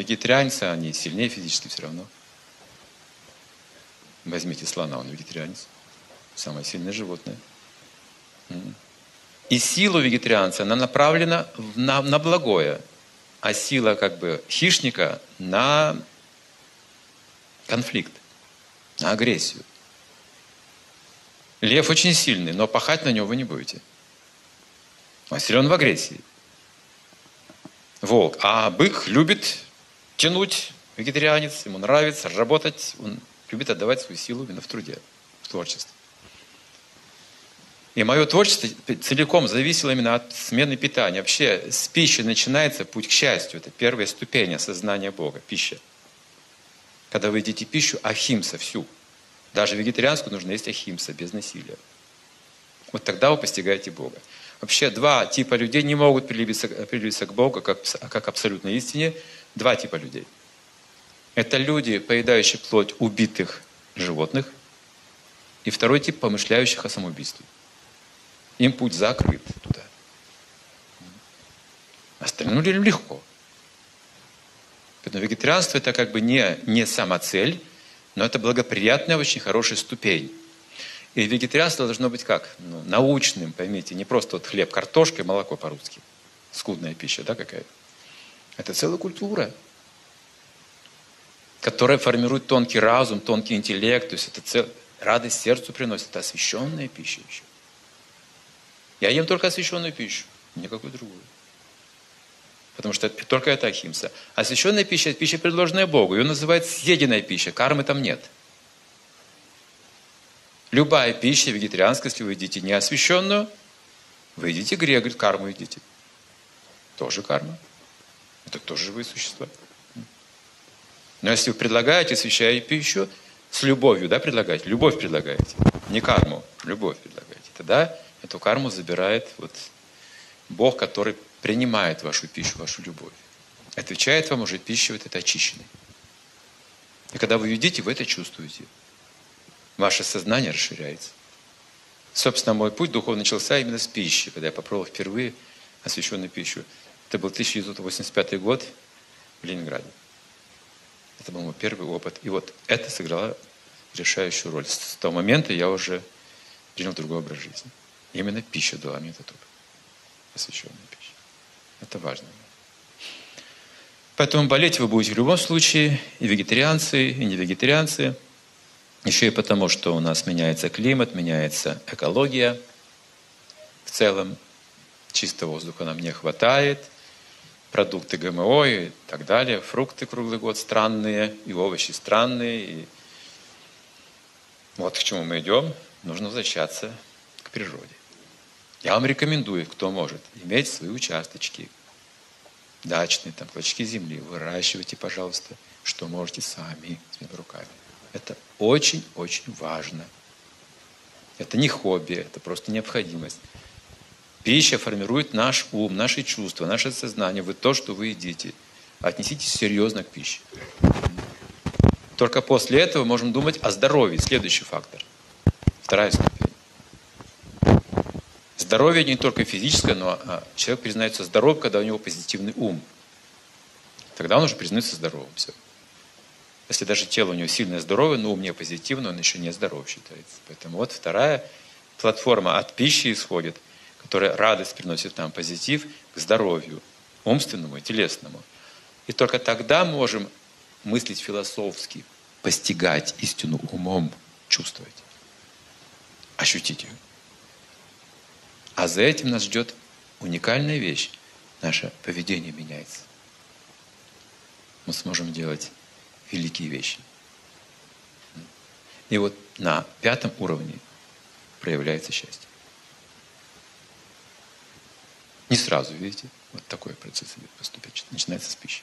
вегетарианцы, они сильнее физически все равно. Возьмите слона, он вегетарианец. Самое сильное животное. И сила вегетарианца, она направлена на, на благое, а сила как бы хищника на конфликт, на агрессию. Лев очень сильный, но пахать на него вы не будете. Он силен в агрессии. Волк. А бык любит тянуть, вегетарианец, ему нравится работать, он любит отдавать свою силу именно в труде, в творчестве. И мое творчество целиком зависело именно от смены питания. Вообще с пищи начинается путь к счастью. Это первая ступень осознания Бога, пища. Когда вы едите пищу, ахимса всю. Даже вегетарианскую нужно есть ахимса, без насилия. Вот тогда вы постигаете Бога. Вообще два типа людей не могут прилепиться, прилепиться к Богу как, как абсолютной истине. Два типа людей. Это люди, поедающие плоть убитых животных. И второй тип, помышляющих о самоубийстве им путь закрыт туда. Остальным людям легко. Поэтому вегетарианство это как бы не, не сама цель, но это благоприятная, очень хорошая ступень. И вегетарианство должно быть как? Ну, научным, поймите, не просто вот хлеб, картошка и молоко по-русски. Скудная пища, да, какая? Это целая культура, которая формирует тонкий разум, тонкий интеллект, то есть это цел... радость сердцу приносит, это освященная пища еще. Я ем только освященную пищу, никакую другую. Потому что только это ахимса. Освященная пища – это пища, предложенная Богу. Ее называют съеденная пища. Кармы там нет. Любая пища вегетарианская, если вы едите неосвященную, вы едите говорит, карму едите. Тоже карма. Это тоже живые существа. Но если вы предлагаете, освящая пищу, с любовью, да, предлагаете, любовь предлагаете, не карму, любовь предлагаете, тогда Эту карму забирает вот Бог, который принимает вашу пищу, вашу любовь. Отвечает вам уже пища вот этой очищенной. И когда вы едите, вы это чувствуете. Ваше сознание расширяется. Собственно, мой путь духовный начался именно с пищи, когда я попробовал впервые освященную пищу. Это был 1985 год в Ленинграде. Это был мой первый опыт. И вот это сыграло решающую роль. С того момента я уже принял другой образ жизни. Именно пища дала мне этот опыт. Посвященная пища. Это важно. Поэтому болеть вы будете в любом случае, и вегетарианцы, и не вегетарианцы. Еще и потому, что у нас меняется климат, меняется экология. В целом чистого воздуха нам не хватает. Продукты ГМО и так далее. Фрукты круглый год странные, и овощи странные. И вот к чему мы идем. Нужно возвращаться к природе. Я вам рекомендую, кто может, иметь свои участочки, дачные, там, клочки земли. Выращивайте, пожалуйста, что можете сами, своими руками. Это очень-очень важно. Это не хобби, это просто необходимость. Пища формирует наш ум, наши чувства, наше сознание. Вы то, что вы едите. Отнеситесь серьезно к пище. Только после этого можем думать о здоровье. Следующий фактор. Вторая ступень. Здоровье не только физическое, но а, человек признается здоровым, когда у него позитивный ум. Тогда он уже признается здоровым. Все. Если даже тело у него сильное здоровое, но ум не позитивный, он еще не здоров считается. Поэтому вот вторая платформа от пищи исходит, которая радость приносит нам позитив к здоровью, умственному и телесному. И только тогда можем мыслить философски, постигать истину умом, чувствовать, ощутить ее. А за этим нас ждет уникальная вещь. Наше поведение меняется. Мы сможем делать великие вещи. И вот на пятом уровне проявляется счастье. Не сразу, видите, вот такой процесс идет поступить. Начинается с пищи.